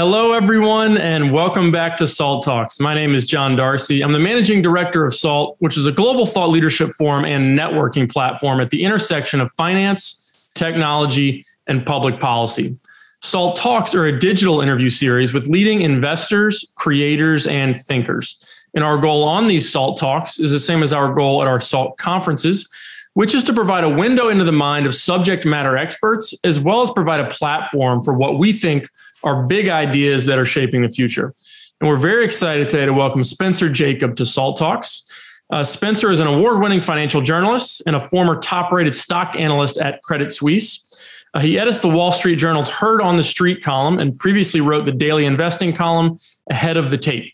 Hello, everyone, and welcome back to SALT Talks. My name is John Darcy. I'm the managing director of SALT, which is a global thought leadership forum and networking platform at the intersection of finance, technology, and public policy. SALT Talks are a digital interview series with leading investors, creators, and thinkers. And our goal on these SALT Talks is the same as our goal at our SALT conferences, which is to provide a window into the mind of subject matter experts, as well as provide a platform for what we think are big ideas that are shaping the future. And we're very excited today to welcome Spencer Jakab to Salt Talks. Uh, Spencer is an award winning financial journalist and a former top rated stock analyst at Credit Suisse. Uh, he edits the Wall Street Journal's Heard on the Street column and previously wrote the daily investing column ahead of the tape.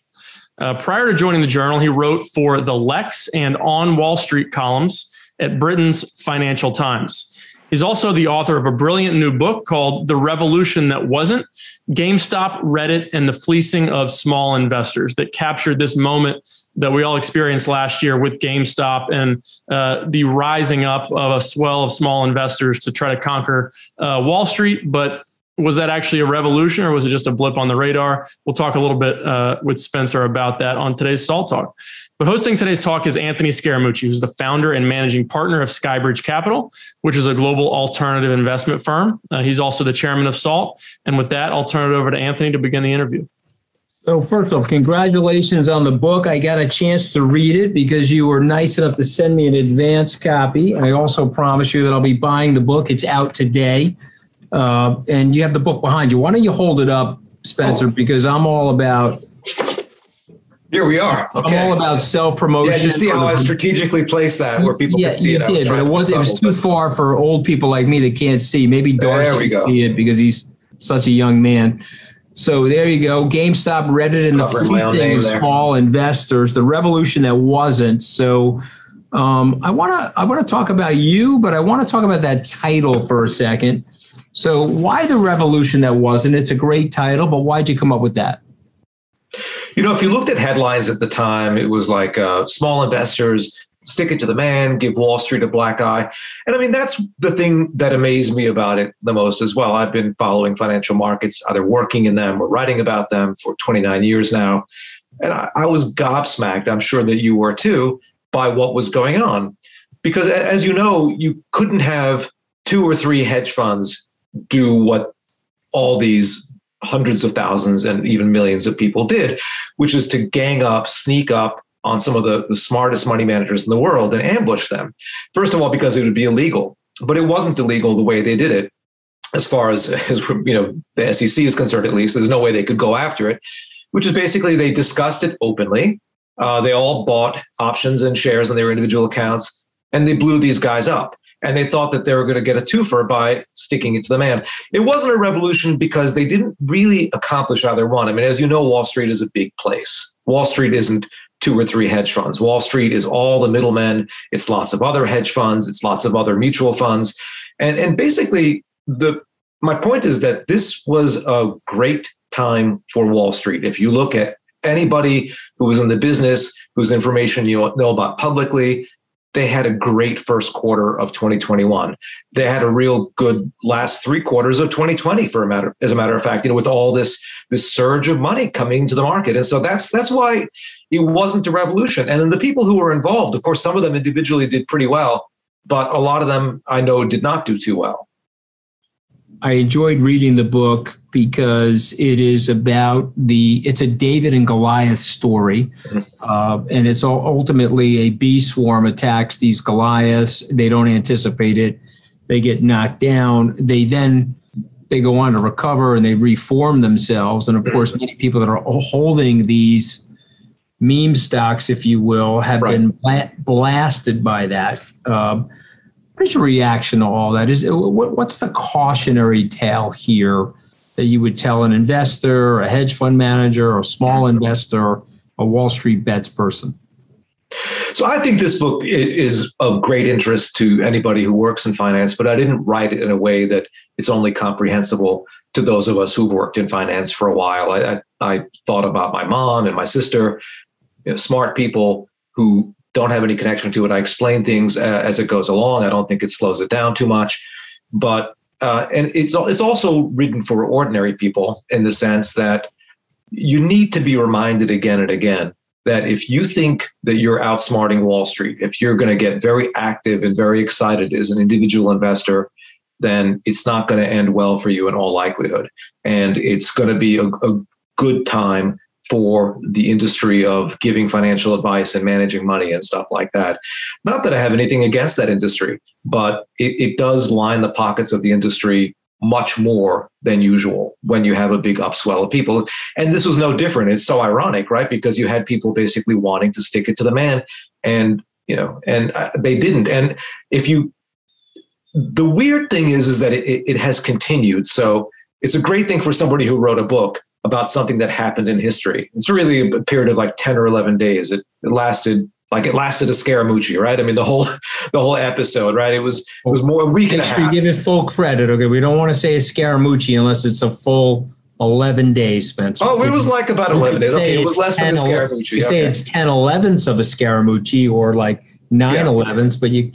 Uh, prior to joining the journal, he wrote for the Lex and On Wall Street columns at Britain's Financial Times. He's also the author of a brilliant new book called The Revolution That Wasn't GameStop, Reddit, and the Fleecing of Small Investors that captured this moment that we all experienced last year with GameStop and uh, the rising up of a swell of small investors to try to conquer uh, Wall Street. But was that actually a revolution or was it just a blip on the radar? We'll talk a little bit uh, with Spencer about that on today's Salt Talk. But hosting today's talk is Anthony Scaramucci, who's the founder and managing partner of Skybridge Capital, which is a global alternative investment firm. Uh, he's also the chairman of SALT. And with that, I'll turn it over to Anthony to begin the interview. So, first off, congratulations on the book. I got a chance to read it because you were nice enough to send me an advance copy. I also promise you that I'll be buying the book. It's out today. Uh, and you have the book behind you. Why don't you hold it up, Spencer? Because I'm all about here we are. Okay. I'm all about self promotion. Yeah, you see how I strategically placed that where people yeah, can see it. I did, but it was it was too far for old people like me that can't see. Maybe Darcy can see it because he's such a young man. So there you go. GameStop, Reddit, and the fleeting of small investors, the revolution that wasn't. So um, I want to I want to talk about you, but I want to talk about that title for a second. So why the revolution that wasn't? It's a great title, but why'd you come up with that? You know, if you looked at headlines at the time, it was like uh, small investors stick it to the man, give Wall Street a black eye. And I mean, that's the thing that amazed me about it the most as well. I've been following financial markets, either working in them or writing about them for 29 years now. And I, I was gobsmacked, I'm sure that you were too, by what was going on. Because as you know, you couldn't have two or three hedge funds do what all these hundreds of thousands and even millions of people did, which is to gang up, sneak up on some of the, the smartest money managers in the world and ambush them. First of all, because it would be illegal, but it wasn't illegal the way they did it. As far as, as you know, the SEC is concerned, at least, there's no way they could go after it. Which is basically they discussed it openly. Uh, they all bought options and shares on their individual accounts, and they blew these guys up and they thought that they were going to get a twofer by sticking it to the man. It wasn't a revolution because they didn't really accomplish either one. I mean, as you know, Wall Street is a big place. Wall Street isn't two or three hedge funds. Wall Street is all the middlemen. It's lots of other hedge funds. It's lots of other mutual funds, and and basically the my point is that this was a great time for Wall Street. If you look at anybody who was in the business, whose information you know about publicly, they had a great first quarter of 2021. They had a real good last three quarters of 2020 for a matter as a matter of fact, you know, with all this this surge of money coming to the market. And so that's that's why it wasn't a revolution. And then the people who were involved, of course, some of them individually did pretty well, but a lot of them I know did not do too well. I enjoyed reading the book because it is about the it's a David and Goliath story, mm-hmm. uh, and it's all ultimately a bee swarm attacks these Goliaths. They don't anticipate it. They get knocked down. They then they go on to recover and they reform themselves. And of course, many people that are holding these meme stocks, if you will, have right. been blasted by that. Um, what is your reaction to all that? Is what's the cautionary tale here that you would tell an investor, a hedge fund manager, a small investor, a Wall Street bets person? So I think this book is of great interest to anybody who works in finance, but I didn't write it in a way that it's only comprehensible to those of us who've worked in finance for a while. I, I, I thought about my mom and my sister, you know, smart people who don't have any connection to it. I explain things uh, as it goes along. I don't think it slows it down too much. But uh, and it's it's also written for ordinary people in the sense that you need to be reminded again and again that if you think that you're outsmarting Wall Street, if you're going to get very active and very excited as an individual investor, then it's not going to end well for you in all likelihood. And it's going to be a, a good time for the industry of giving financial advice and managing money and stuff like that. Not that I have anything against that industry, but it, it does line the pockets of the industry much more than usual when you have a big upswell of people. And this was no different. It's so ironic, right? Because you had people basically wanting to stick it to the man and, you know, and uh, they didn't. And if you, the weird thing is, is that it, it has continued. So it's a great thing for somebody who wrote a book about something that happened in history. It's really a period of like 10 or 11 days. It, it lasted like it lasted a Scaramucci, right? I mean, the whole the whole episode, right? It was it was more a week and a half. Give it full credit, okay? We don't want to say a Scaramucci unless it's a full 11 days, Spencer. Oh, it was like about 11 days. Okay, it was less 10, than a Scaramucci. You say it's 10 11ths of a Scaramucci or like 9 yeah. 11ths, but you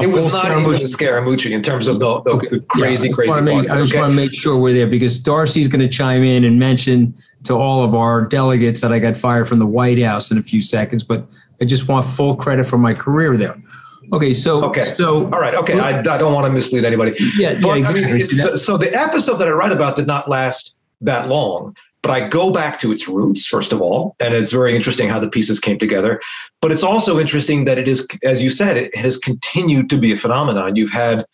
it was not Scaramucci. even a Scaramucci in terms of the, the, okay. the crazy, yeah, crazy. Make, I just okay. want to make sure we're there because Darcy's going to chime in and mention to all of our delegates that I got fired from the White House in a few seconds, but I just want full credit for my career there. Okay, so okay, so all right, okay. I, I don't want to mislead anybody. Yeah, but, yeah, exactly. I mean, it, so the episode that I write about did not last that long, but I go back to its roots first of all, and it's very interesting how the pieces came together. But it's also interesting that it is, as you said, it has continued to be a phenomenon. You've had,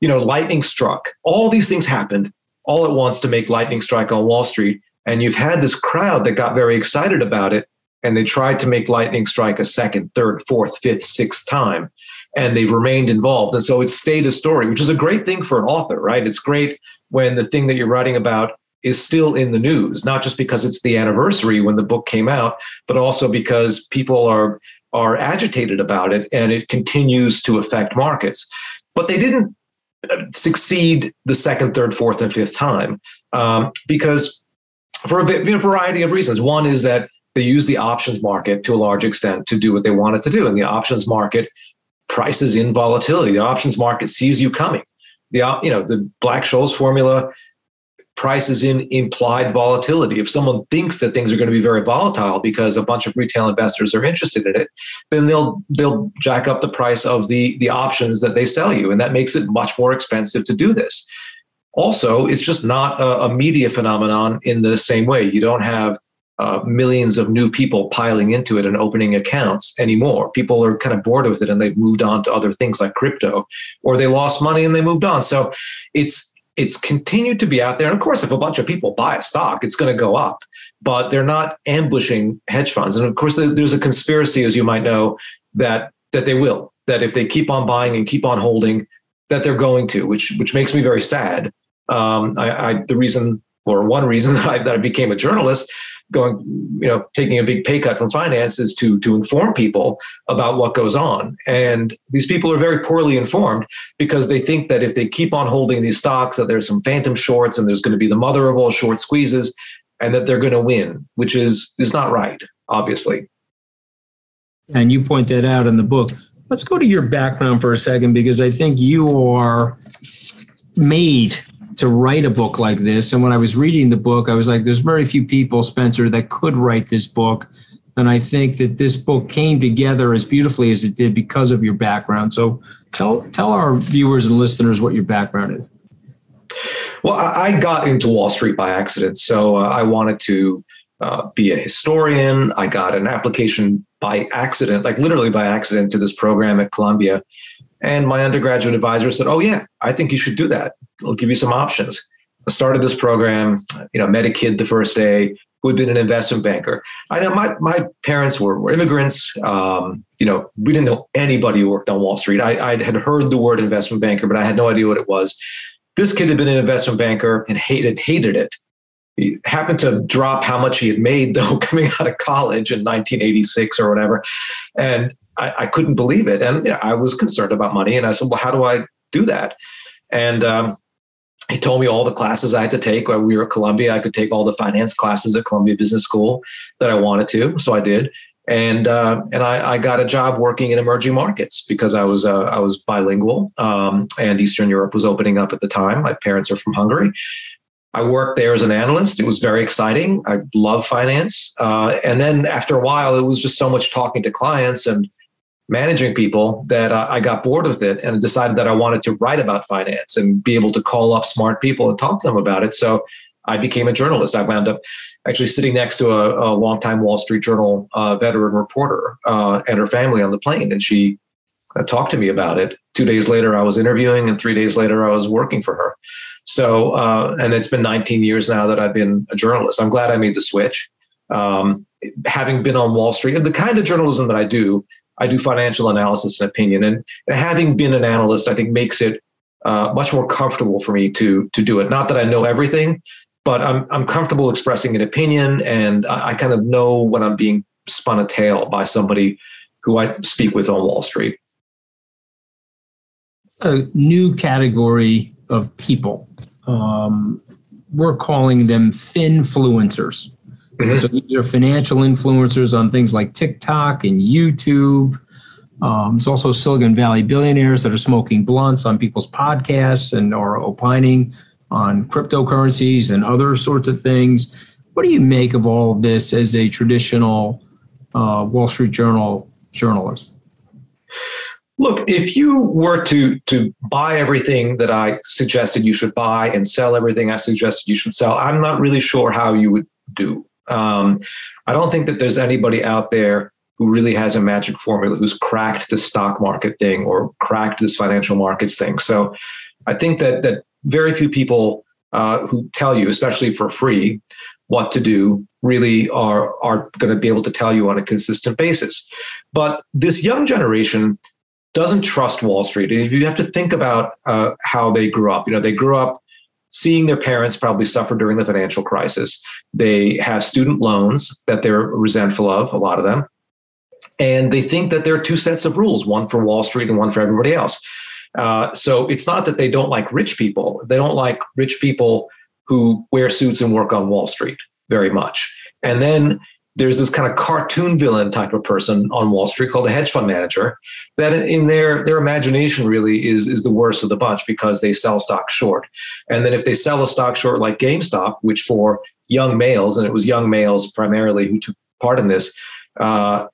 you know, lightning struck. All these things happened all at once to make lightning strike on Wall Street, and you've had this crowd that got very excited about it and they tried to make lightning strike a second, third, fourth, fifth, sixth time, and they've remained involved. And so it's stayed a story, which is a great thing for an author, right? It's great when the thing that you're writing about is still in the news, not just because it's the anniversary when the book came out, but also because people are are agitated about it and it continues to affect markets. But they didn't uh, succeed the second, third, fourth, and fifth time um, because for a, variety of reasons. One is that they use the options market to a large extent to do what they wanted to do. And the options market prices in volatility. The options market sees you coming. The you know the Black Scholes formula prices in implied volatility. If someone thinks that things are going to be very volatile because a bunch of retail investors are interested in it, then they'll they'll jack up the price of the the options that they sell you, and that makes it much more expensive to do this. Also, it's just not a, a media phenomenon in the same way. You don't have uh, millions of new people piling into it and opening accounts anymore. People are kind of bored with it and they've moved on to other things like crypto, or they lost money and they moved on. So it's it's continued to be out there. And of course, if a bunch of people buy a stock, it's going to go up. But they're not ambushing hedge funds. And of course, there's a conspiracy, as you might know, that that they will. That if they keep on buying and keep on holding, that they're going to, which which makes me very sad. Um, I, I the reason or one reason that I, that I became a journalist going, you know, taking a big pay cut from finances to to inform people about what goes on. And these people are very poorly informed because they think that if they keep on holding these stocks, that there's some phantom shorts and there's going to be the mother of all short squeezes, and that they're going to win, which is is not right, obviously. And you point that out in the book. Let's go to your background for a second because I think you are made to write a book like this. And when I was reading the book, I was like, there's very few people, Spencer, that could write this book. And I think that this book came together as beautifully as it did because of your background. So tell tell our viewers and listeners what your background is. Well, I got into Wall Street by accident. So uh, I wanted to uh, be a historian. I got an application by accident, like literally by accident, to this program at Columbia. And my undergraduate advisor said, "Oh yeah, I think you should do that. I'll give you some options." I started this program. You know, met a kid the first day who had been an investment banker. I know my my parents were, were immigrants. Um, you know, we didn't know anybody who worked on Wall Street. I, I had heard the word investment banker, but I had no idea what it was. This kid had been an investment banker and hated hated it. He happened to drop how much he had made though coming out of college in 1986 or whatever, and I, I couldn't believe it. And you know, I was concerned about money. And I said, well, how do I do that? And um, he told me all the classes I had to take. While we were at Columbia, I could take all the finance classes at Columbia Business School that I wanted to. So I did. and uh, and I, I, got a job working in emerging markets because I was uh, I was bilingual, um, and Eastern Europe was opening up at the time. My parents are from Hungary. I worked there as an analyst. It was very exciting. I love finance, uh, and then after a while, it was just so much talking to clients and managing people that uh, I got bored with it and decided that I wanted to write about finance and be able to call up smart people and talk to them about it. So I became a journalist. I wound up actually sitting next to a, a longtime Wall Street Journal uh, veteran reporter uh, and her family on the plane, and she uh, talked to me about it. Two days later, I was interviewing, and three days later, I was working for her. So, uh, and it's been 19 years now that I've been a journalist. I'm glad I made the switch. Um, having been on Wall Street, and the kind of journalism that I do, I do financial analysis and opinion, and, and having been an analyst, I think makes it uh, much more comfortable for me to to do it. Not that I know everything, but I'm I'm comfortable expressing an opinion, and I, I kind of know when I'm being spun a tale by somebody who I speak with on Wall Street. A new category of people. Um, we're calling them finfluencers. Mm-hmm. So these are financial influencers on things like TikTok and YouTube. Um, it's also Silicon Valley billionaires that are smoking blunts on people's podcasts and are opining on cryptocurrencies and other sorts of things. What do you make of all of this as a traditional uh, Wall Street Journal journalist? Look, if you were to to buy everything that I suggested you should buy and sell everything I suggested you should sell, I'm not really sure how you would do. Um, I don't think that there's anybody out there who really has a magic formula who's cracked the stock market thing or cracked this financial markets thing. So I think that that very few people uh, who tell you, especially for free, what to do really are are going to be able to tell you on a consistent basis. But this young generation doesn't trust Wall Street. You have to think about uh, how they grew up. You know, they grew up seeing their parents probably suffer during the financial crisis. They have student loans that they're resentful of, a lot of them. And they think that there are two sets of rules, one for Wall Street and one for everybody else. Uh, so it's not that they don't like rich people. They don't like rich people who wear suits and work on Wall Street very much. And then there's this kind of cartoon villain type of person on Wall Street called a hedge fund manager that in their their imagination really is is the worst of the bunch because they sell stock short. And then if they sell a stock short like GameStop, which for young males, and it was young males primarily who took part in this, uh,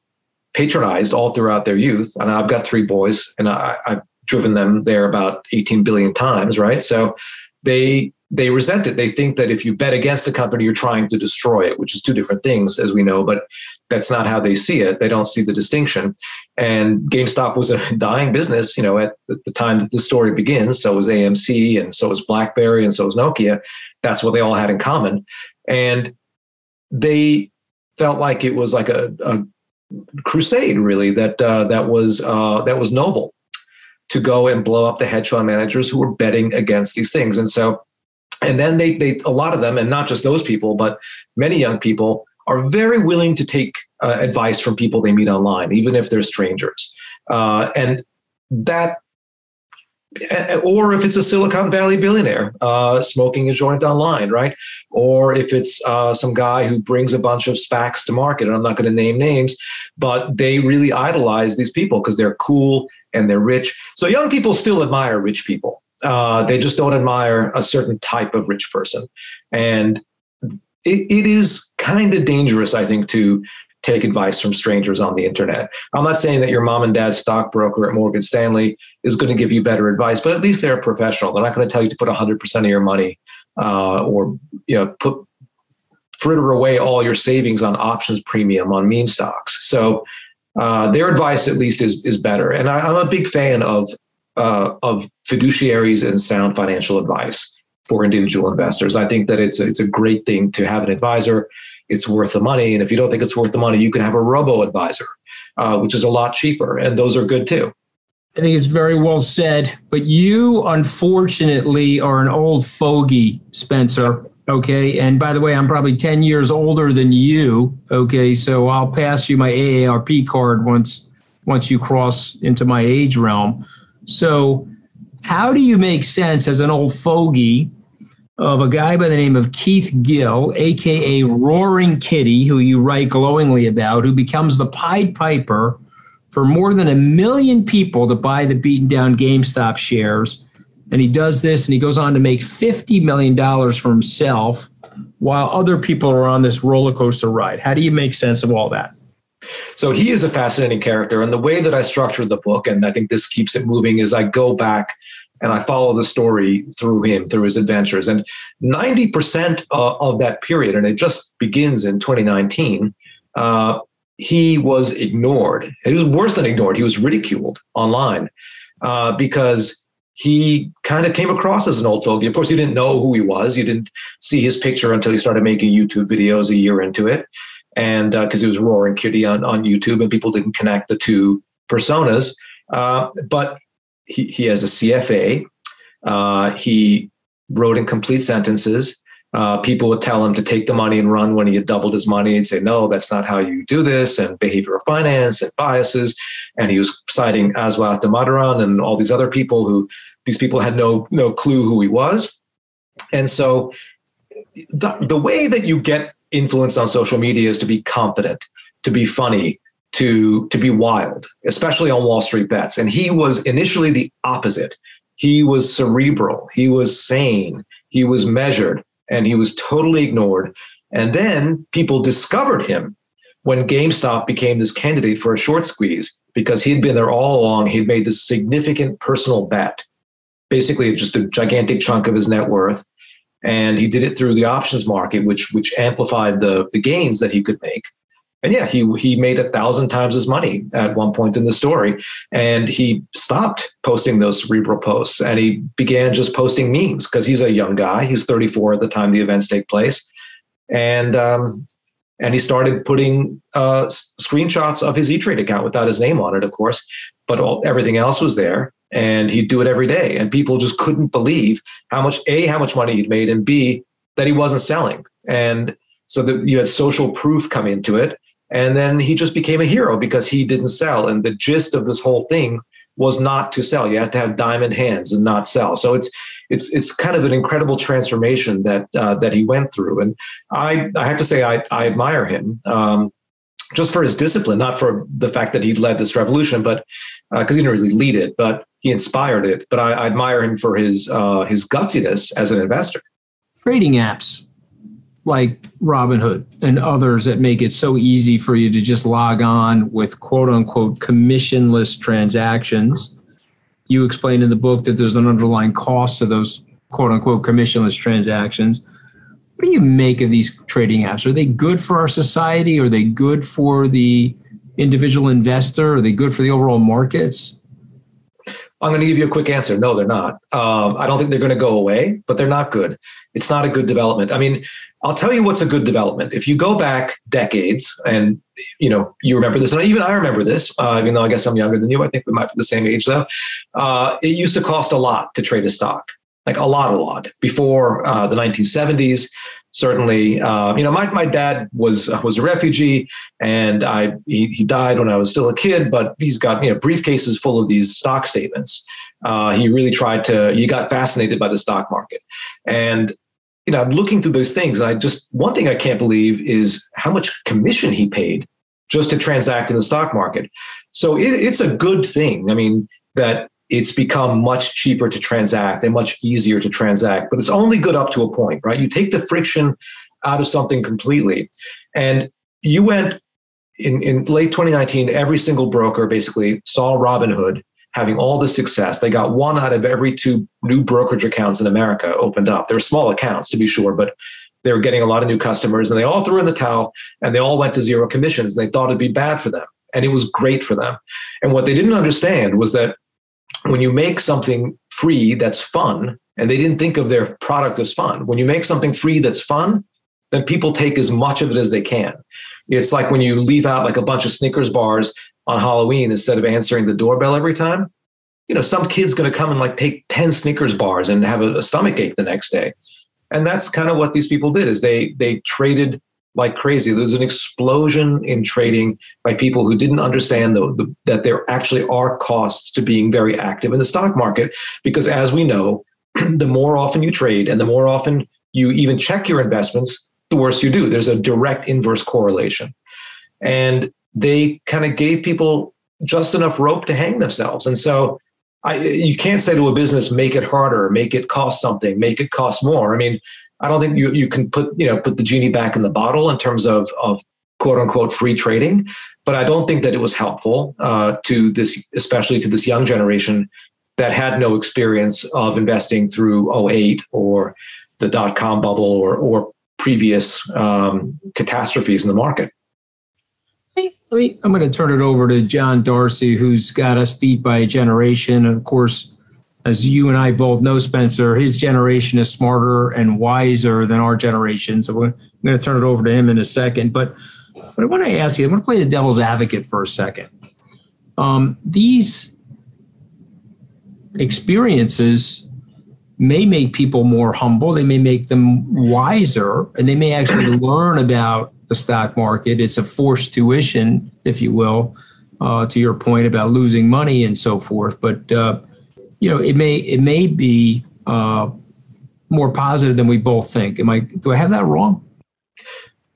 patronized all throughout their youth. And I've got three boys, and I, I've driven them there about 18 billion times, right? So they they resent it. They think that if you bet against a company, you're trying to destroy it, which is two different things, as we know, but that's not how they see it. They don't see the distinction. And GameStop was a dying business, you know, at the time that the story begins. So was AMC and so was BlackBerry and so was Nokia. That's what they all had in common. And they felt like it was like a, a crusade, really, that uh, that was uh, that was noble to go and blow up the hedge fund managers who were betting against these things. And so, and then they, they a lot of them, and not just those people, but many young people are very willing to take uh, advice from people they meet online, even if they're strangers. Uh, and that, or if it's a Silicon Valley billionaire uh, smoking a joint online, right? Or if it's uh, some guy who brings a bunch of SPACs to market, and I'm not going to name names, but they really idolize these people because they're cool and they're rich. So young people still admire rich people. Uh, they just don't admire a certain type of rich person. And it, it is kind of dangerous, I think, to take advice from strangers on the internet. I'm not saying that your mom and dad's stockbroker at Morgan Stanley is going to give you better advice, but at least they're a professional. They're not going to tell you to put 100% of your money uh, or you know put fritter away all your savings on options premium on meme stocks. So uh, their advice at least is is better. And I, am a big fan of uh, of fiduciaries and sound financial advice for individual investors. I think that it's a, it's a great thing to have an advisor. It's worth the money, and if you don't think it's worth the money, you can have a robo advisor, uh, which is a lot cheaper, and those are good too. I think it's very well said. But you, unfortunately, are an old fogey, Spencer. Okay. And by the way, I'm probably 10 years older than you. Okay. So I'll pass you my AARP card once once you cross into my age realm. So how do you make sense as an old fogey of a guy by the name of Keith Gill, aka Roaring Kitty, who you write glowingly about, who becomes the Pied Piper for more than a million people to buy the beaten down GameStop shares. And he does this and he goes on to make $50 million for himself while other people are on this roller coaster ride. How do you make sense of all that? So he is a fascinating character. And the way that I structured the book, and I think this keeps it moving, is I go back and I follow the story through him, through his adventures. And 90% uh, of that period, and it just begins in 2019, uh, he was ignored. It was worse than ignored. He was ridiculed online uh, because he kind of came across as an old fogey. Of course, you didn't know who he was. You didn't see his picture until he started making YouTube videos a year into it. And because uh, he was roaring kitty on, on YouTube and people didn't connect the two personas. Uh, but he, he has a CFA. Uh, he wrote in complete sentences. Uh, people would tell him to take the money and run when he had doubled his money and say, no, that's not how you do this, and behavioral finance and biases. And he was citing Aswath Damodaran and all these other people who these people had no no clue who he was. And so the, the way that you get influence on social media is to be confident, to be funny, to to be wild, especially on Wall Street bets. And he was initially the opposite. He was cerebral, he was sane, he was measured, and he was totally ignored. And then people discovered him when GameStop became this candidate for a short squeeze because he'd been there all along. He'd made this significant personal bet, basically just a gigantic chunk of his net worth. And he did it through the options market, which which amplified the, the gains that he could make. And yeah, he he made a thousand times his money at one point in the story, and he stopped posting those cerebral posts, and he began just posting memes because he's a young guy. He's 34 at the time the events take place, and um, and he started putting uh, screenshots of his E-Trade account without his name on it, of course, but all, everything else was there, and he'd do it every day, and people just couldn't believe how much a how much money he'd made, and b that he wasn't selling, and so that you had social proof come into it and then he just became a hero because he didn't sell. And the gist of this whole thing was not to sell. You had to have diamond hands and not sell. So it's it's it's kind of an incredible transformation that uh, that he went through. And I I have to say I I admire him. Um, just for his discipline, not for the fact that he led this revolution, but because uh, he didn't really lead it, but he inspired it. But I, I admire him for his uh, his gutsiness as an investor. Trading apps like Robinhood and others that make it so easy for you to just log on with quote unquote commissionless transactions. You explain in the book that there's an underlying cost to those quote unquote commissionless transactions. What do you make of these trading apps? Are they good for our society? Are they good for the individual investor? Are they good for the overall markets? I'm going to give you a quick answer. No, they're not. Um, I don't think they're going to go away, but they're not good. It's not a good development. I mean, I'll tell you what's a good development. If you go back decades, and you know you remember this, and even I remember this, uh, even though I guess I'm younger than you. I think we might be the same age though. Uh, it used to cost a lot to trade a stock, like a lot, a lot before uh, the 1970s. Certainly, uh, you know, my, my dad was was a refugee, and I he, he died when I was still a kid. But he's got you know briefcases full of these stock statements. Uh, he really tried to. He got fascinated by the stock market, and you know, I'm looking through those things. And I just, one thing I can't believe is how much commission he paid just to transact in the stock market. So it, it's a good thing. I mean, that it's become much cheaper to transact and much easier to transact, but it's only good up to a point, right? You take the friction out of something completely. And you went in, in late 2019, every single broker basically saw Robinhood having all the success. They got one out of every two new brokerage accounts in America opened up. They're small accounts to be sure, but they were getting a lot of new customers and they all threw in the towel and they all went to zero commissions and they thought it'd be bad for them. And it was great for them. And what they didn't understand was that when you make something free that's fun, and they didn't think of their product as fun, when you make something free that's fun, then people take as much of it as they can. It's like when you leave out like a bunch of Snickers bars on Halloween instead of answering the doorbell every time, you know, some kid's going to come and like take 10 Snickers bars and have a, a stomach ache the next day. And that's kind of what these people did is they they traded like crazy. There was an explosion in trading by people who didn't understand the, the, that there actually are costs to being very active in the stock market. Because as we know, the more often you trade and the more often you even check your investments, the worse you do. There's a direct inverse correlation. And they kind of gave people just enough rope to hang themselves. And so I, you can't say to a business, make it harder, make it cost something, make it cost more. I mean, I don't think you, you can put, you know, put the genie back in the bottle in terms of, of quote unquote free trading. But I don't think that it was helpful uh, to this, especially to this young generation that had no experience of investing through 08 or the dot com bubble or, or previous um, catastrophes in the market. I'm going to turn it over to John Darcy, who's got us beat by a generation. And of course, as you and I both know, Spencer, his generation is smarter and wiser than our generation. So I'm going to turn it over to him in a second. But, but I want to ask you, I want to play the devil's advocate for a second. Um, these experiences may make people more humble, they may make them wiser, and they may actually learn about the stock market. It's a forced tuition, if you will, uh, to your point about losing money and so forth. But uh, you know, it may it may be uh, more positive than we both think. Am I? Do I have that wrong?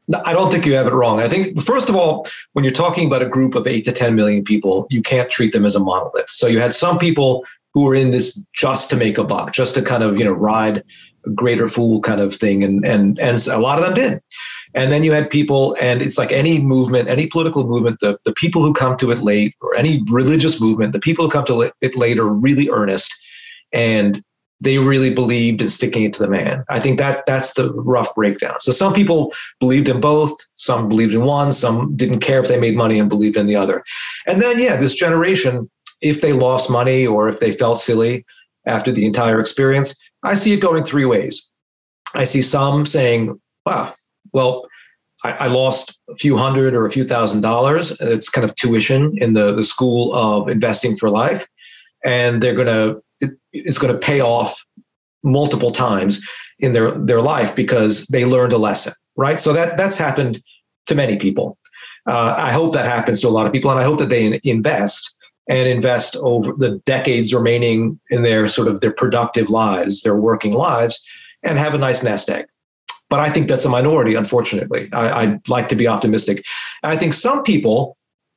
No, I don't think you have it wrong. I think first of all, when you're talking about a group of eight to ten million people, you can't treat them as a monolith. So you had some people who were in this just to make a buck, just to kind of you know ride a greater fool kind of thing, and and and a lot of them did. And then you had people, and it's like any movement, any political movement, the, the people who come to it late, or any religious movement, the people who come to it late are really earnest and they really believed in sticking it to the man. I think that that's the rough breakdown. So some people believed in both, some believed in one, some didn't care if they made money and believed in the other. And then, yeah, this generation, if they lost money or if they felt silly after the entire experience, I see it going three ways. I see some saying, wow, well, I, I, lost a few hundred or a few thousand dollars. It's kind of tuition in the, the school of investing for life. And they're going to, it, it's going to pay off multiple times in their, their life because they learned a lesson, right? So that that's happened to many people. Uh, I hope that happens to a lot of people. And I hope that they invest and invest over the decades remaining in their sort of their productive lives, their working lives, and have a nice nest egg but I think that's a minority, unfortunately. I, would like to be optimistic. I think some people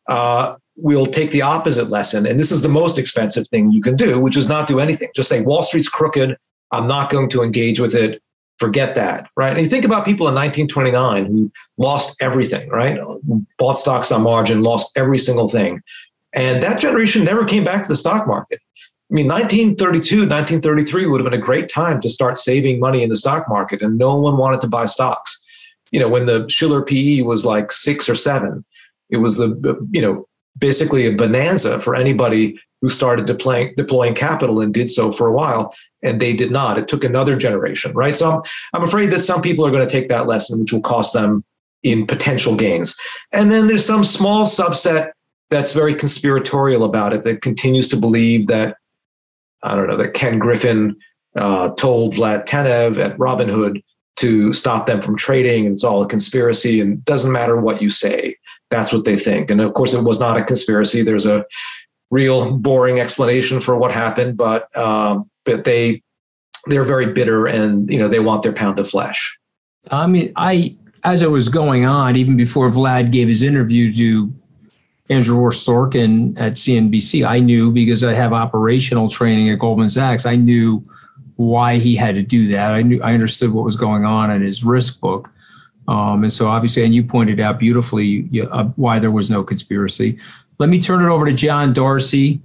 uh, will take the opposite lesson, and this is the most expensive thing you can do, which is not do anything. Just say Wall Street's crooked. I'm not going to engage with it. Forget that, right? And you think about people in 1929 who lost everything, right? Bought stocks on margin, lost every single thing. And that generation never came back to the stock market. I mean, 1932, 1933 would have been a great time to start saving money in the stock market, and no one wanted to buy stocks. You know, when the Shiller PE was like six or seven, it was the, you know, basically a bonanza for anybody who started deploying, deploying capital and did so for a while, and they did not. It took another generation, right? So I'm, I'm afraid that some people are going to take that lesson, which will cost them in potential gains. And then there's some small subset that's very conspiratorial about it that continues to believe that I don't know, that Ken Griffin uh, told Vlad Tenev at Robinhood to stop them from trading. And it's all a conspiracy and doesn't matter what you say. That's what they think. And of course, it was not a conspiracy. There's a real boring explanation for what happened, but um, but they they're very bitter and you know they want their pound of flesh. I mean, I as it was going on, even before Vlad gave his interview to Andrew Ross Sorkin at CNBC, I knew because I have operational training at Goldman Sachs. I knew why he had to do that. I knew I understood what was going on in his risk book, um, and so obviously, and you pointed out beautifully uh, why there was no conspiracy. Let me turn it over to John Darcy.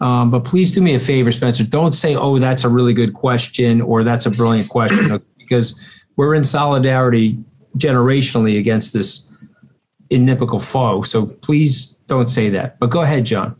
Um, but please do me a favor, Spencer. Don't say, "Oh, that's a really good question" or "That's a brilliant question," because we're in solidarity generationally against this inimical foe. So please don't say that. But go ahead, John.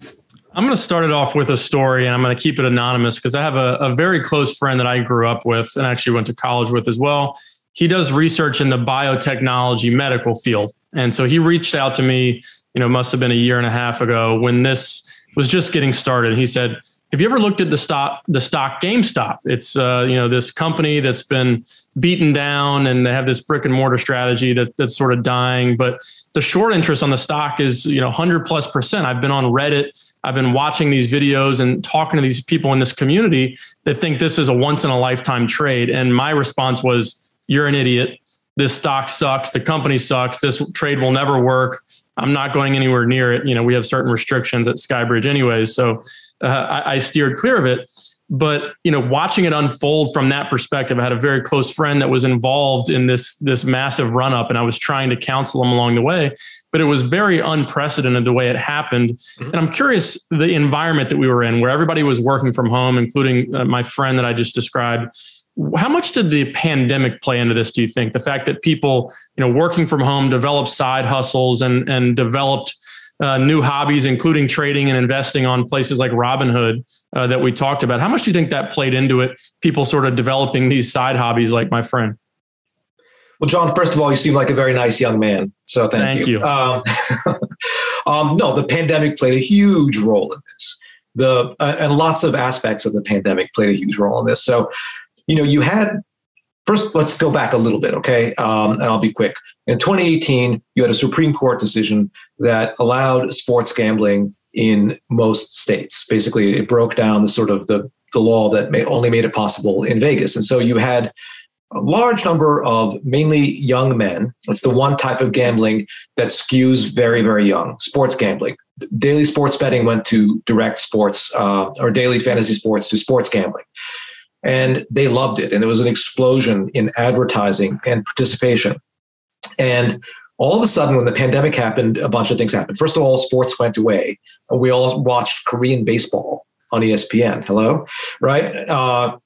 I'm going to start it off with a story and I'm going to keep it anonymous because I have a, a, very close friend that I grew up with and actually went to college with as well. He does research in the biotechnology medical field. And so he reached out to me, you know, must have been a year and a half ago when this was just getting started. He said, have you ever looked at the stock, the stock GameStop? It's uh, you know this company that's been beaten down, and they have this brick and mortar strategy that that's sort of dying. But the short interest on the stock is you know hundred plus percent. I've been on Reddit I've been watching these videos and talking to these people in this community that think this is a once in a lifetime trade. And my response was, You're an idiot. This stock sucks. The company sucks. This trade will never work. I'm not going anywhere near it. You know, we have certain restrictions at Skybridge, anyways. So uh, I, I steered clear of it. But you know watching it unfold from that perspective i had a very close friend that was involved in this this massive run up and i was trying to counsel him along the way. But it was very unprecedented the way it happened. Mm-hmm. and i'm curious the environment that we were in where everybody was working from home including uh, my friend that i just described. How much did the pandemic play into this do you think? The fact that people you know working from home developed side hustles and and developed uh, new hobbies, including trading and investing on places like Robinhood uh, that we talked about. How much do you think that played into it? People sort of developing these side hobbies, like my friend. Well, John, first of all, you seem like a very nice young man. So thank, thank you. you. Um, um, no, the pandemic played a huge role in this. The uh, and lots of aspects of the pandemic played a huge role in this. So, you know, you had First, let's go back a little bit, okay? Um, and I'll be quick. In 2018, you had a Supreme Court decision that allowed sports gambling in most states. Basically, it broke down the sort of the, the law that may, only made it possible in Vegas. And so you had a large number of mainly young men. It's the one type of gambling that skews very, very young sports gambling. Daily sports betting went to direct sports uh, or daily fantasy sports to sports gambling and they loved it. And there was an explosion in advertising and participation. And all of a sudden, when the pandemic happened, a bunch of things happened. First of all, sports went away. We all watched Korean baseball on ESPN. Hello, right? Uh,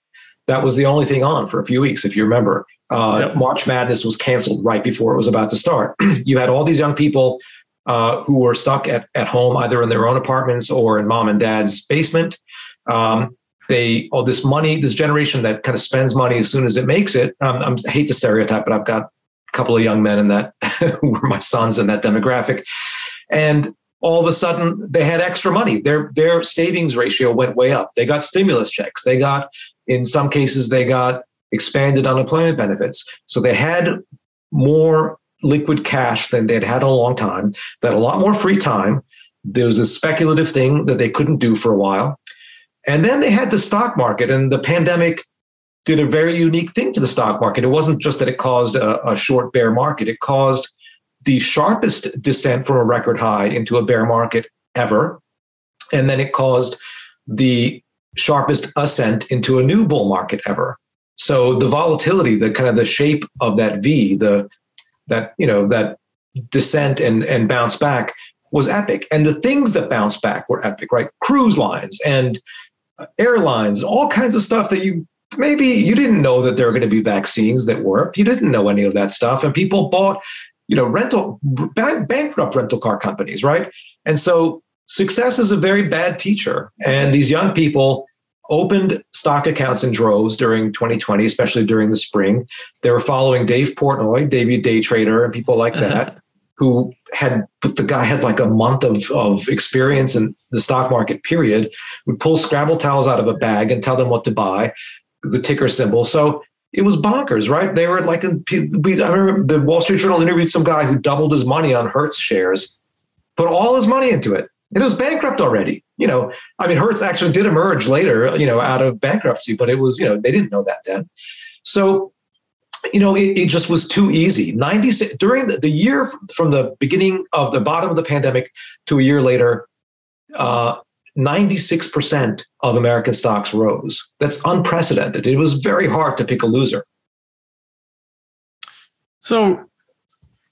that was the only thing on for a few weeks, if you remember. Uh, yep. March Madness was canceled right before it was about to start. you had all these young people uh, who were stuck at, at home, either in their own apartments or in mom and dad's basement. Um, they oh this money this generation that kind of spends money as soon as it makes it um, I'm, i hate to stereotype but i've got couple of young men in that were my sons in that demographic. And all of a sudden they had extra money. Their their savings ratio went way up. They got stimulus checks. They got in some cases they got expanded unemployment benefits. So they had more liquid cash than they'd had in a long time. They had a lot more free time. There was a speculative thing that they couldn't do for a while. And then they had the stock market, and the pandemic did a very unique thing to the stock market. It wasn't just that it caused a, a short bear market, it caused the sharpest descent from a record high into a bear market ever. And then it caused the sharpest ascent into a new bull market ever. So the volatility, the kind of the shape of that V, the that you know that descent and and bounce back was epic. And the things that bounced back were epic, right? Cruise lines and airlines, all kinds of stuff that you maybe you didn't know that there were going to be vaccines that worked. You didn't know any of that stuff, and people bought, you know, rental bankrupt rental car companies, right? And so success is a very bad teacher, and these young people opened stock accounts in droves during 2020, especially during the spring. They were following Dave Portnoy, Davey Day Trader, and people like uh-huh. that who had but the guy had like a month of, of experience in the stock market period would pull scrabble towels out of a bag and tell them what to buy the ticker symbol. So it was bonkers right? They were like i remember the wall street journal interviewed some guy who doubled his money on hertz shares put all his money into it. It was bankrupt already you know. I mean hertz actually did emerge later you know out of bankruptcy but it was you know they didn't know that then. So you know, it, it just was too easy. 96 during the, the year from the beginning of the bottom of the pandemic to a year later, uh, 96% of American stocks rose. That's unprecedented. It was very hard to pick a loser. So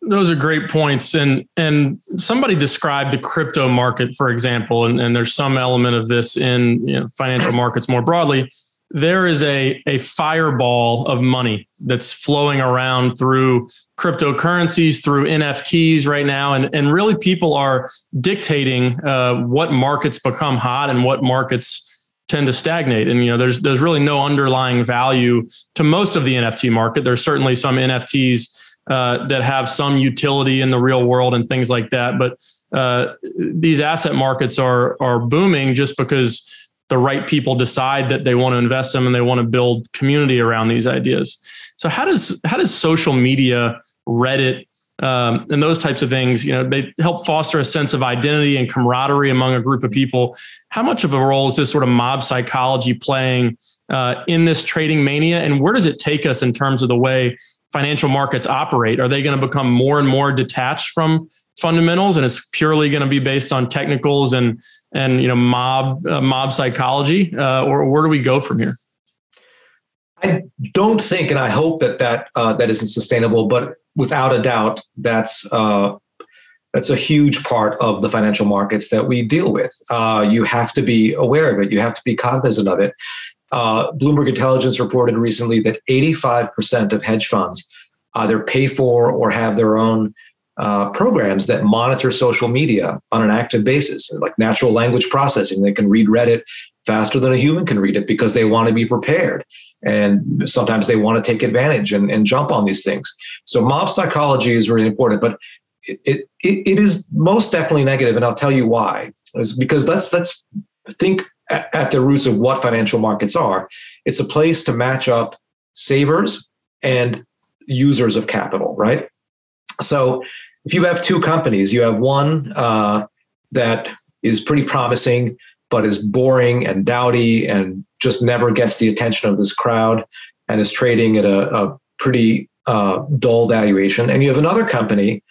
those are great points. And and somebody described the crypto market, for example, and, and there's some element of this in you know, financial markets more broadly there is a, a fireball of money that's flowing around through cryptocurrencies, through NFTs right now. And, and really, people are dictating uh, what markets become hot and what markets tend to stagnate. And, you know, there's, there's really no underlying value to most of the NFT market. There's certainly some NFTs uh, that have some utility in the real world and things like that. But uh, these asset markets are, are booming just because the right people decide that they want to invest them and they want to build community around these ideas. So how does how does social media, Reddit, um, and those types of things. You know, they help foster a sense of identity and camaraderie among a group of people. How much of a role is this sort of mob psychology playing uh, in this trading mania, and where does it take us in terms of the way financial markets operate? Are they going to become more and more detached from fundamentals, and it's purely going to be based on technicals and and you know mob uh, mob psychology, uh, or where do we go from here? I don't think, and I hope that that uh, that isn't sustainable. But without a doubt, that's uh, that's a huge part of the financial markets that we deal with. Uh, you have to be aware of it. You have to be cognizant of it. Uh, Bloomberg Intelligence reported recently that 85% of hedge funds either pay for or have their own uh, programs that monitor social media on an active basis, like natural language processing. They can read Reddit faster than a human can read it because they want to be prepared. And sometimes they want to take advantage and, and jump on these things. So mob psychology is really important, but it, it, it is most definitely negative, and I'll tell you why. Is because let's let's think at, at the roots of what financial markets are. It's a place to match up savers and users of capital, right? So if you have two companies, you have one uh, that is pretty promising, but is boring and dowdy and just never gets the attention of this crowd and is trading at a, a pretty uh, dull valuation. And you have another company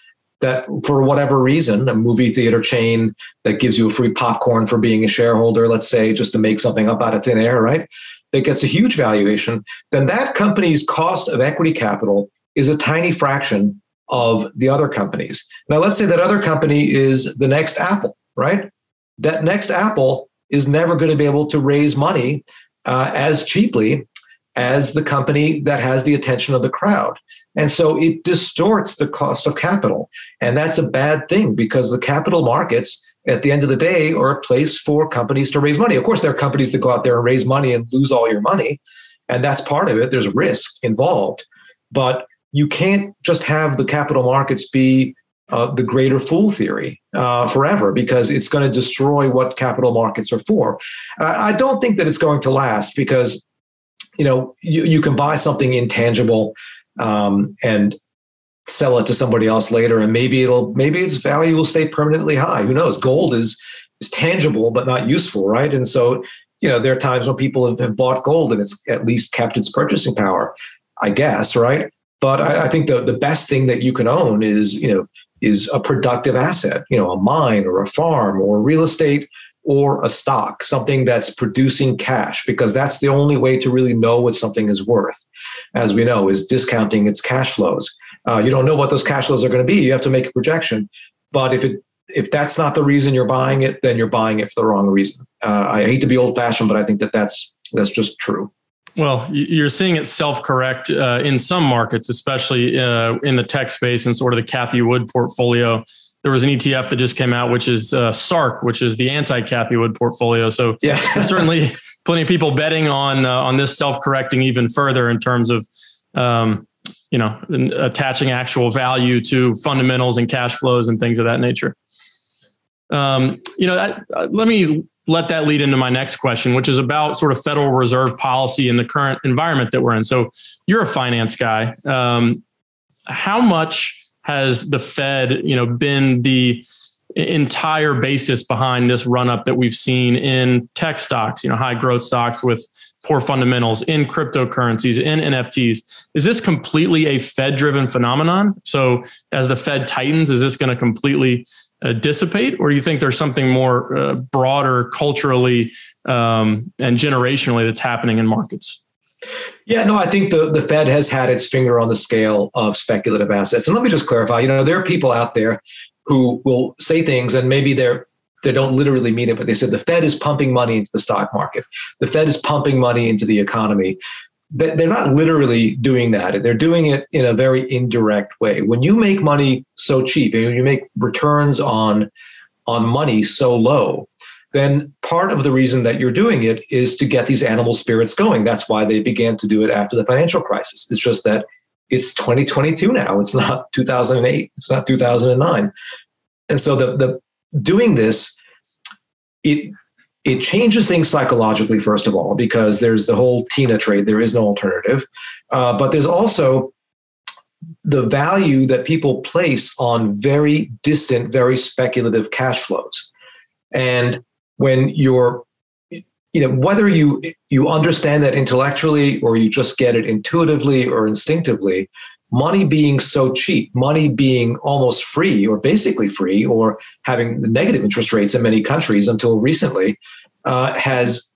that, for whatever reason, a movie theater chain that gives you a free popcorn for being a shareholder, let's say, just to make something up out of thin air, right? That gets a huge valuation. Then that company's cost of equity capital is a tiny fraction of the other companies. Now, let's say that other company is the next Apple, right? That next Apple is never going to be able to raise money uh, as cheaply as the company that has the attention of the crowd. And so it distorts the cost of capital. And that's a bad thing because the capital markets, at the end of the day, are a place for companies to raise money. Of course, there are companies that go out there and raise money and lose all your money. And that's part of it. There's risk involved. But you can't just have the capital markets be uh, the greater fool theory uh, forever because it's going to destroy what capital markets are for. I don't think that it's going to last because you know you, you can buy something intangible um, and sell it to somebody else later, and maybe it'll maybe its value will stay permanently high. Who knows? Gold is is tangible but not useful, right? And so you know there are times when people have, have bought gold and it's at least kept its purchasing power. I guess, right? But I, I, think the, the best thing that you can own is, you know, is a productive asset, you know, a mine or a farm or real estate or a stock, something that's producing cash, because that's the only way to really know what something is worth, as we know, is discounting its cash flows. Uh, you don't know what those cash flows are going to be. You have to make a projection. But if it if that's not the reason you're buying it, then you're buying it for the wrong reason. Uh, I hate to be old fashioned, but I think that that's that's just true. Well, you're seeing it self-correct uh, in some markets, especially uh, in the tech space and sort of the Cathie Wood portfolio. There was an ETF that just came out, which is uh, SARK, which is the anti-Cathie Wood portfolio. So yeah, certainly plenty of people betting on uh, on this self-correcting even further in terms of um, you know attaching actual value to fundamentals and cash flows and things of that nature. Um, you know, that, uh, let me let that lead into my next question, which is about sort of Federal Reserve policy in the current environment that we're in. So you're a finance guy. Um, how much has the Fed, you know, been the entire basis behind this run up that we've seen in tech stocks, you know, high growth stocks with poor fundamentals in cryptocurrencies, in NFTs. Is this completely a Fed driven phenomenon? So as the Fed tightens, is this going to completely uh, dissipate, or do you think there's something more uh, broader culturally um, and generationally that's happening in markets? Yeah, no, I think the, the Fed has had its finger on the scale of speculative assets. And let me just clarify, you know, there are people out there who will say things and maybe they're they don't literally mean it, but they said the Fed is pumping money into the stock market. The Fed is pumping money into the economy they're not literally doing that. They're doing it in a very indirect way. When you make money so cheap and you make returns on on money so low, then part of the reason that you're doing it is to get these animal spirits going. That's why they began to do it after the financial crisis. It's just that it's 2022 now. It's not 2008. It's not 2009. And so the the doing this, it it changes things psychologically, first of all, because there's the whole TINA trade. There is no alternative. Uh, but there's also the value that people place on very distant, very speculative cash flows. And when you're you know whether you you understand that intellectually or you just get it intuitively or instinctively money being so cheap money being almost free or basically free or having negative interest rates in many countries until recently uh, has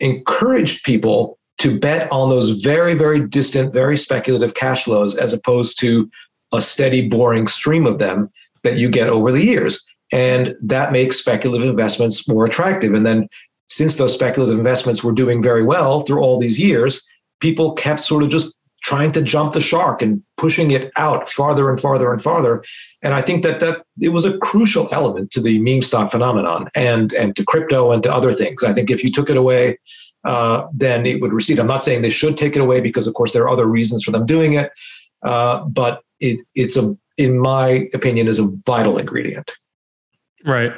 encouraged people to bet on those very very distant very speculative cash flows as opposed to a steady boring stream of them that you get over the years. And that makes speculative investments more attractive. And then since those speculative investments were doing very well through all these years, people kept sort of just trying to jump the shark and pushing it out farther and farther and farther. And I think that that it was a crucial element to the meme stock phenomenon and and to crypto and to other things. I think if you took it away, uh, then it would recede. I'm not saying they should take it away because, of course, there are other reasons for them doing it. Uh, but it, it's a, in my opinion, is a vital ingredient. Right.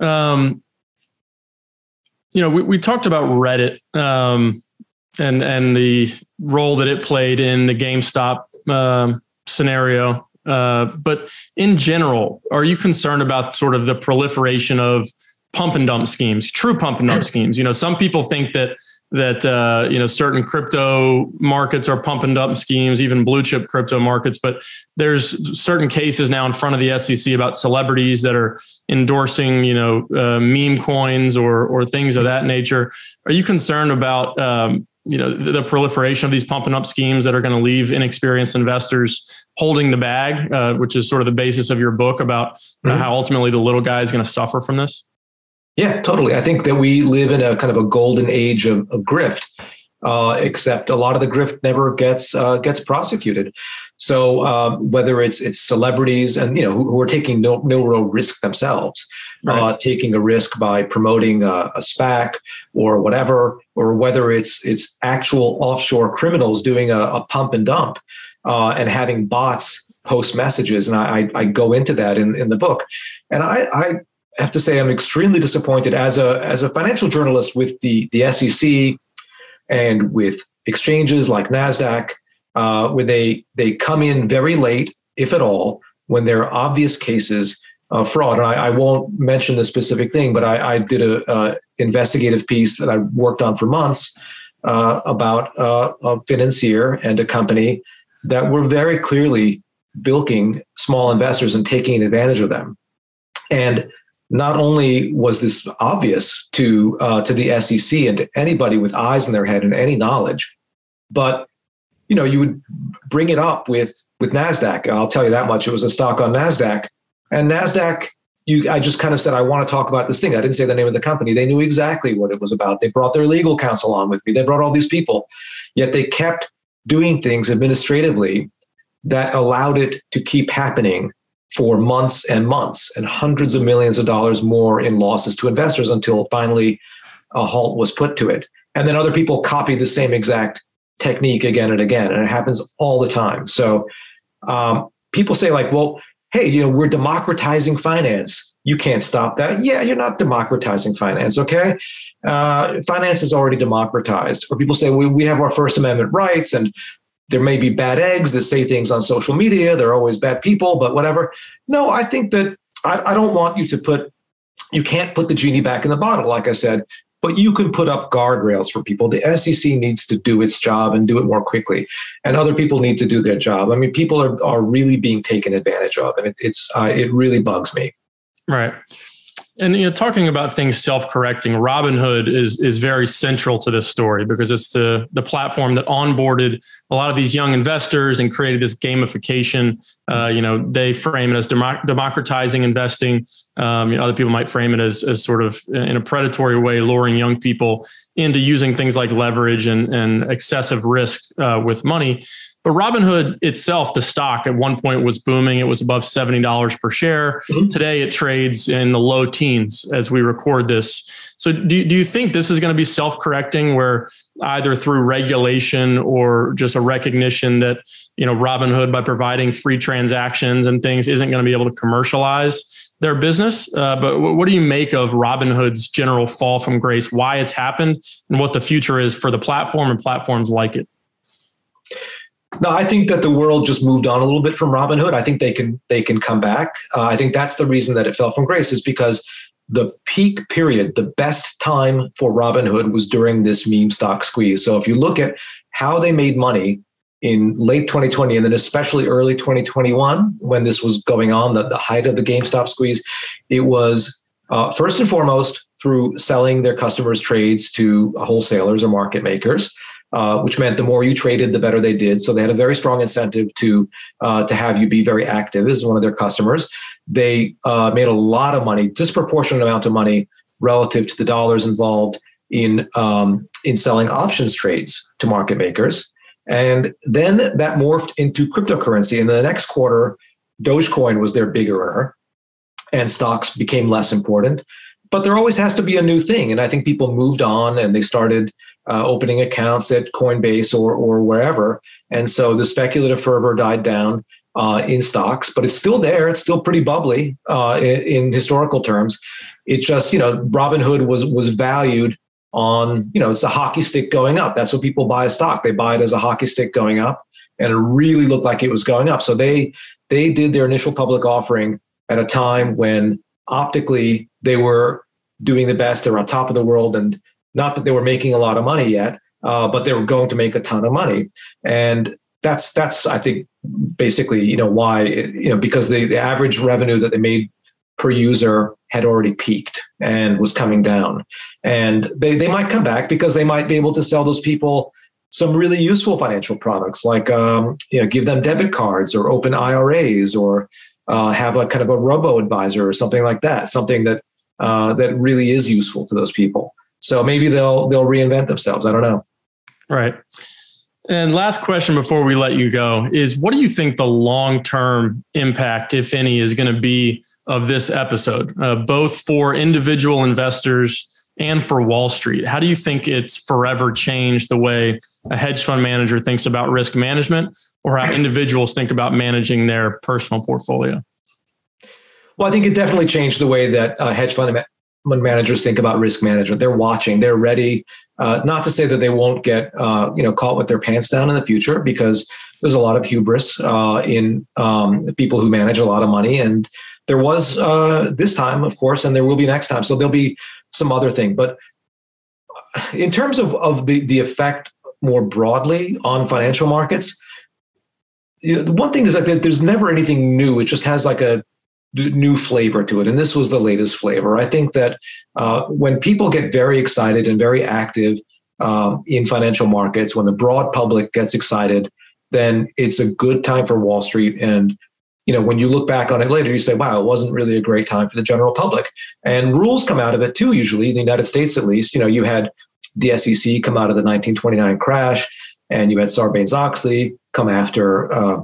Um, you know, we, we talked about Reddit um, and and the role that it played in the GameStop uh, scenario. Uh, but in general, are you concerned about sort of the proliferation of pump and dump schemes, true pump and dump schemes? You know, some people think that that uh, you know certain crypto markets are pump and dump schemes, even blue chip crypto markets. But there's certain cases now in front of the SEC about celebrities that are endorsing you know uh, meme coins or or things of that nature. Are you concerned about um, you know the, the, proliferation of these pump and up schemes that are going to leave inexperienced investors holding the bag, uh, which is sort of the basis of your book about mm-hmm. how ultimately the little guy is going to suffer from this? Yeah, totally. I think that we live in a kind of a golden age of, of grift, uh, except a lot of the grift never gets uh, gets prosecuted. So um, whether it's it's celebrities and you know who, who are taking no no real risk themselves, right. uh, taking a risk by promoting a, a, SPAC or whatever, or whether it's it's actual offshore criminals doing a, a pump and dump uh, and having bots post messages, and I, I, I go into that in in the book, and I I have to say I'm extremely disappointed as a as a financial journalist with the the SEC and with exchanges like Nasdaq, uh, where they they come in very late, if at all, when there are obvious cases of fraud. And I, I won't mention the specific thing, but I, I did a, a, investigative piece that I worked on for months uh, about uh, a financier and a company that were very clearly bilking small investors and taking advantage of them. And not only was this obvious to uh, to the SEC and to anybody with eyes in their head and any knowledge, but you know you would bring it up with with Nasdaq. I'll tell you that much. It was a stock on Nasdaq, and Nasdaq. You, I just kind of said I want to talk about this thing. I didn't say the name of the company. They knew exactly what it was about. They brought their legal counsel on with me. They brought all these people, yet they kept doing things administratively that allowed it to keep happening for months and months and hundreds of millions of dollars more in losses to investors until finally a halt was put to it. And then other people copied the same exact technique again and again. And it happens all the time. So um, people say, like, well, hey, you know, we're democratizing finance. You can't stop that. Yeah, you're not democratizing finance, okay? Uh, finance is already democratized. Or people say, we, we have our First Amendment rights and there may be bad eggs that say things on social media. There are always bad people, but whatever. No, I think that I, I don't want you to put, you can't put the genie back in the bottle, like I said, but you can put up guardrails for people. The SEC needs to do its job and do it more quickly, and other people need to do their job. I mean, people are, are really being taken advantage of, and it, it's uh, it really bugs me. Right. And you know, talking about things self-correcting, Robinhood is is very central to this story because it's the the platform that onboarded a lot of these young investors and created this gamification. Uh, you know, they frame it as democratizing investing. Um, you know, other people might frame it as as sort of in a predatory way, luring young people into using things like leverage and and excessive risk uh, with money. But Robinhood itself, the stock at one point was booming. It was above $70 per share. Mm-hmm. Today it trades in the low teens as we record this. So do, do you think this is going to be self-correcting where either through regulation or just a recognition that, you know, Robinhood by providing free transactions and things isn't going to be able to commercialize their business. Uh, but what do you make of Robinhood's general fall from grace, why it's happened and what the future is for the platform and platforms like it? No, I think that the world just moved on a little bit from Robinhood. I think they can they can come back. Uh, I think that's the reason that it fell from grace is because the peak period, the best time for Robinhood was during this meme stock squeeze. So if you look at how they made money in late 2020 and then especially early 2021 when this was going on, the, the height of the GameStop squeeze, it was uh, first and foremost through selling their customers' trades to wholesalers or market makers. Uh, which meant the more you traded, the better they did. So they had a very strong incentive to uh, to have you be very active as one of their customers. They uh, made a lot of money, disproportionate amount of money relative to the dollars involved in um, in selling options trades to market makers. And then that morphed into cryptocurrency. In the next quarter, Dogecoin was their big earner, and stocks became less important. But there always has to be a new thing. And I think people moved on and they started uh, opening accounts at Coinbase or, or wherever. And so the speculative fervor died down uh, in stocks, but it's still there. It's still pretty bubbly uh, in, in, historical terms. It just, you know, Robinhood was was valued on, you know, it's a hockey stick going up. That's what people buy a stock. They buy it as a hockey stick going up, and it really looked like it was going up. So they they did their initial public offering at a time when optically they were doing the best. They were on top of the world, and not that they were making a lot of money yet, uh, but they were going to make a ton of money. And that's that's I think basically you know why it, you know because the, the average revenue that they made per user had already peaked and was coming down. And they, they might come back because they might be able to sell those people some really useful financial products like um, you know give them debit cards or open IRAs or uh, have a kind of a robo advisor or something like that, something that uh, that really is useful to those people. So maybe they'll they'll reinvent themselves. I don't know. Right. And last question before we let you go is what do you think the long term impact, if any, is going to be of this episode, uh, both for individual investors and for Wall Street? How do you think it's forever changed the way a hedge fund manager thinks about risk management or how individuals think about managing their personal portfolio? Well, I think it definitely changed the way that uh, hedge fund managers think about risk management. They're watching, they're ready. Uh, not to say that they won't get uh, you know caught with their pants down in the future, because there's a lot of hubris uh, in um, people who manage a lot of money, and there was uh, this time, of course, and there will be next time. So there'll be some other thing, but in terms of of the the effect more broadly on financial markets, you know, the one thing is that there's never anything new. It just has like a new flavor to it. And this was the latest flavor. I think that uh, when people get very excited and very active um, in financial markets, when the broad public gets excited, then it's a good time for Wall Street. And you know, when you look back on it later, you say, "Wow, it wasn't really a great time for the general public." And rules come out of it too. Usually, in the United States, at least, you know, you had the SEC come out of the 1929 crash, and you had Sarbanes Oxley come after uh,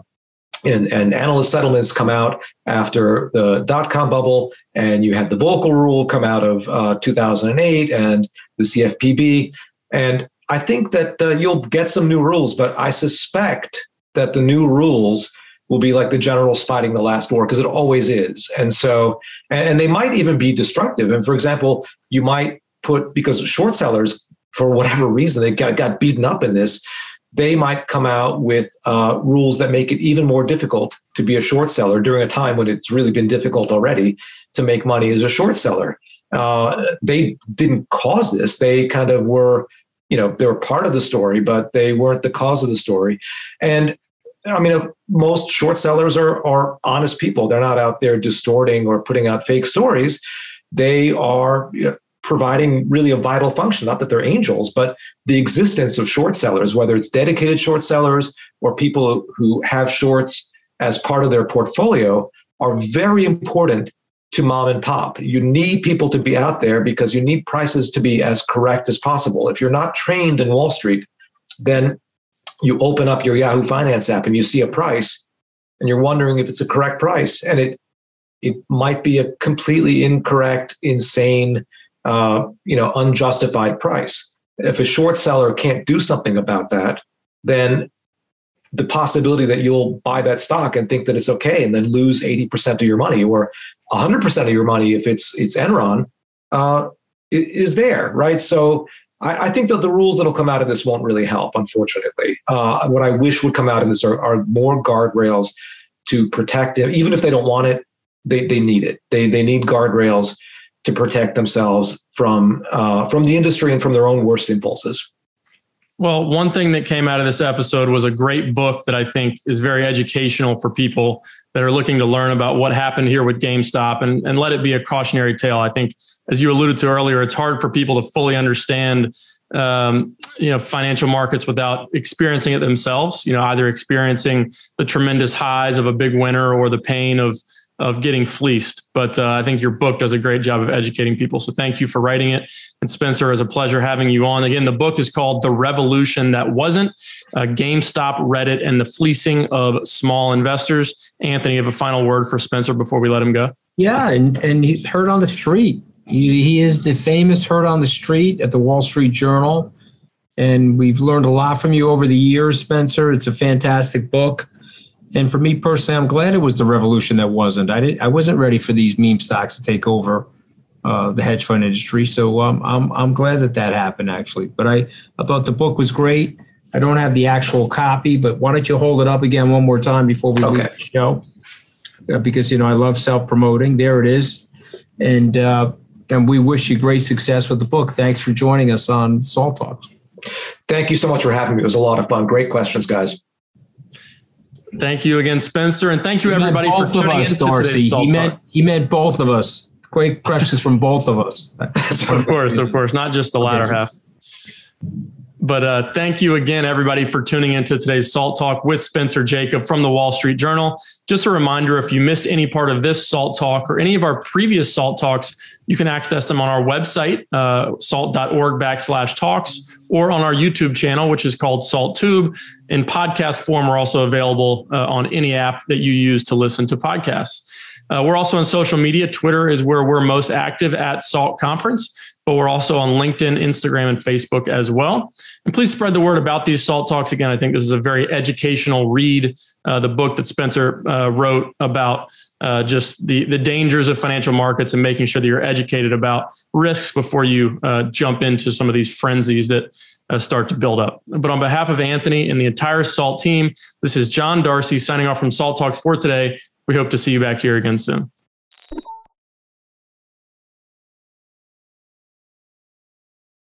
and, and analyst settlements come out after the dot com bubble, and you had the Volcker rule come out of uh, 2008 and the CFPB. And I think that uh, you'll get some new rules, but I suspect that the new rules will be like the generals fighting the last war because it always is. And so, and they might even be destructive. And for example, you might put because short sellers, for whatever reason, they got, got beaten up in this they might come out with uh, rules that make it even more difficult to be a short seller during a time when it's really been difficult already to make money as a short seller. Uh, they didn't cause this. They kind of were, you know, they were part of the story, but they weren't the cause of the story. And I mean, most short sellers are are honest people. They're not out there distorting or putting out fake stories. They are you know, providing really a vital function. Not that they're angels, but the existence of short sellers, whether it's dedicated short sellers or people who have shorts as part of their portfolio, are very important to mom and pop. You need people to be out there because you need prices to be as correct as possible. If you're not trained in Wall Street, then you open up your Yahoo Finance app and you see a price and you're wondering if it's a correct price and it it might be a completely incorrect, insane uh, you know, unjustified price. If a short seller can't do something about that, then the possibility that you'll buy that stock and think that it's okay and then lose 80% of your money or 100% of your money if it's it's Enron uh, is there, right? So I, I, think that the rules that'll come out of this won't really help, unfortunately. Uh, what I wish would come out of this are, are more guardrails to protect them, even if they don't want it. They, they need it. They, they need guardrails to protect themselves from uh, from the industry and from their own worst impulses. Well, one thing that came out of this episode was a great book that I think is very educational for people that are looking to learn about what happened here with GameStop and, and let it be a cautionary tale. I think, as you alluded to earlier, it's hard for people to fully understand um, you know financial markets without experiencing it themselves you know either experiencing the tremendous highs of a big winner or the pain of of getting fleeced. But uh, I think your book does a great job of educating people. So thank you for writing it. And Spencer, it's a pleasure having you on. Again, the book is called The Revolution That Wasn't uh, GameStop, Reddit, and the Fleecing of Small Investors. Anthony, you have a final word for Spencer before we let him go? Yeah, and, and he's heard on the street. He, he is the famous heard on the street at the Wall Street Journal. And we've learned a lot from you over the years, Spencer. It's a fantastic book. And for me personally, I'm glad it was the revolution that wasn't. I didn't. I wasn't ready for these meme stocks to take over uh, the hedge fund industry. So um, I'm I'm glad that that happened actually. But I I thought the book was great. I don't have the actual copy, but why don't you hold it up again one more time before we okay. the show? Uh, because you know I love self promoting. There it is, and uh, and we wish you great success with the book. Thanks for joining us on Salt Talks. Thank you so much for having me. It was a lot of fun. Great questions, guys. Thank you again, Spencer, and thank you he everybody for tuning us, in to today's Salt he meant, he meant both of us. Great questions from both of us. of course, of course, not just the latter okay. half. But uh, thank you again, everybody, for tuning into today's Salt Talk with Spencer Jakab from the Wall Street Journal. Just a reminder if you missed any part of this Salt Talk or any of our previous Salt Talks, you can access them on our website, uh, salt.org backslash talks, or on our YouTube channel, which is called Salt Tube. In podcast form, we're also available uh, on any app that you use to listen to podcasts. Uh, we're also on social media. Twitter is where we're most active at SALT Conference but we're also on LinkedIn, Instagram, and Facebook as well. And please spread the word about these SALT Talks. Again, I think this is a very educational read. Uh, the book that Spencer uh, wrote about uh, just the, the dangers of financial markets and making sure that you're educated about risks before you uh, jump into some of these frenzies that uh, start to build up. But on behalf of Anthony and the entire SALT team, this is John Darcy signing off from SALT Talks for today. We hope to see you back here again soon.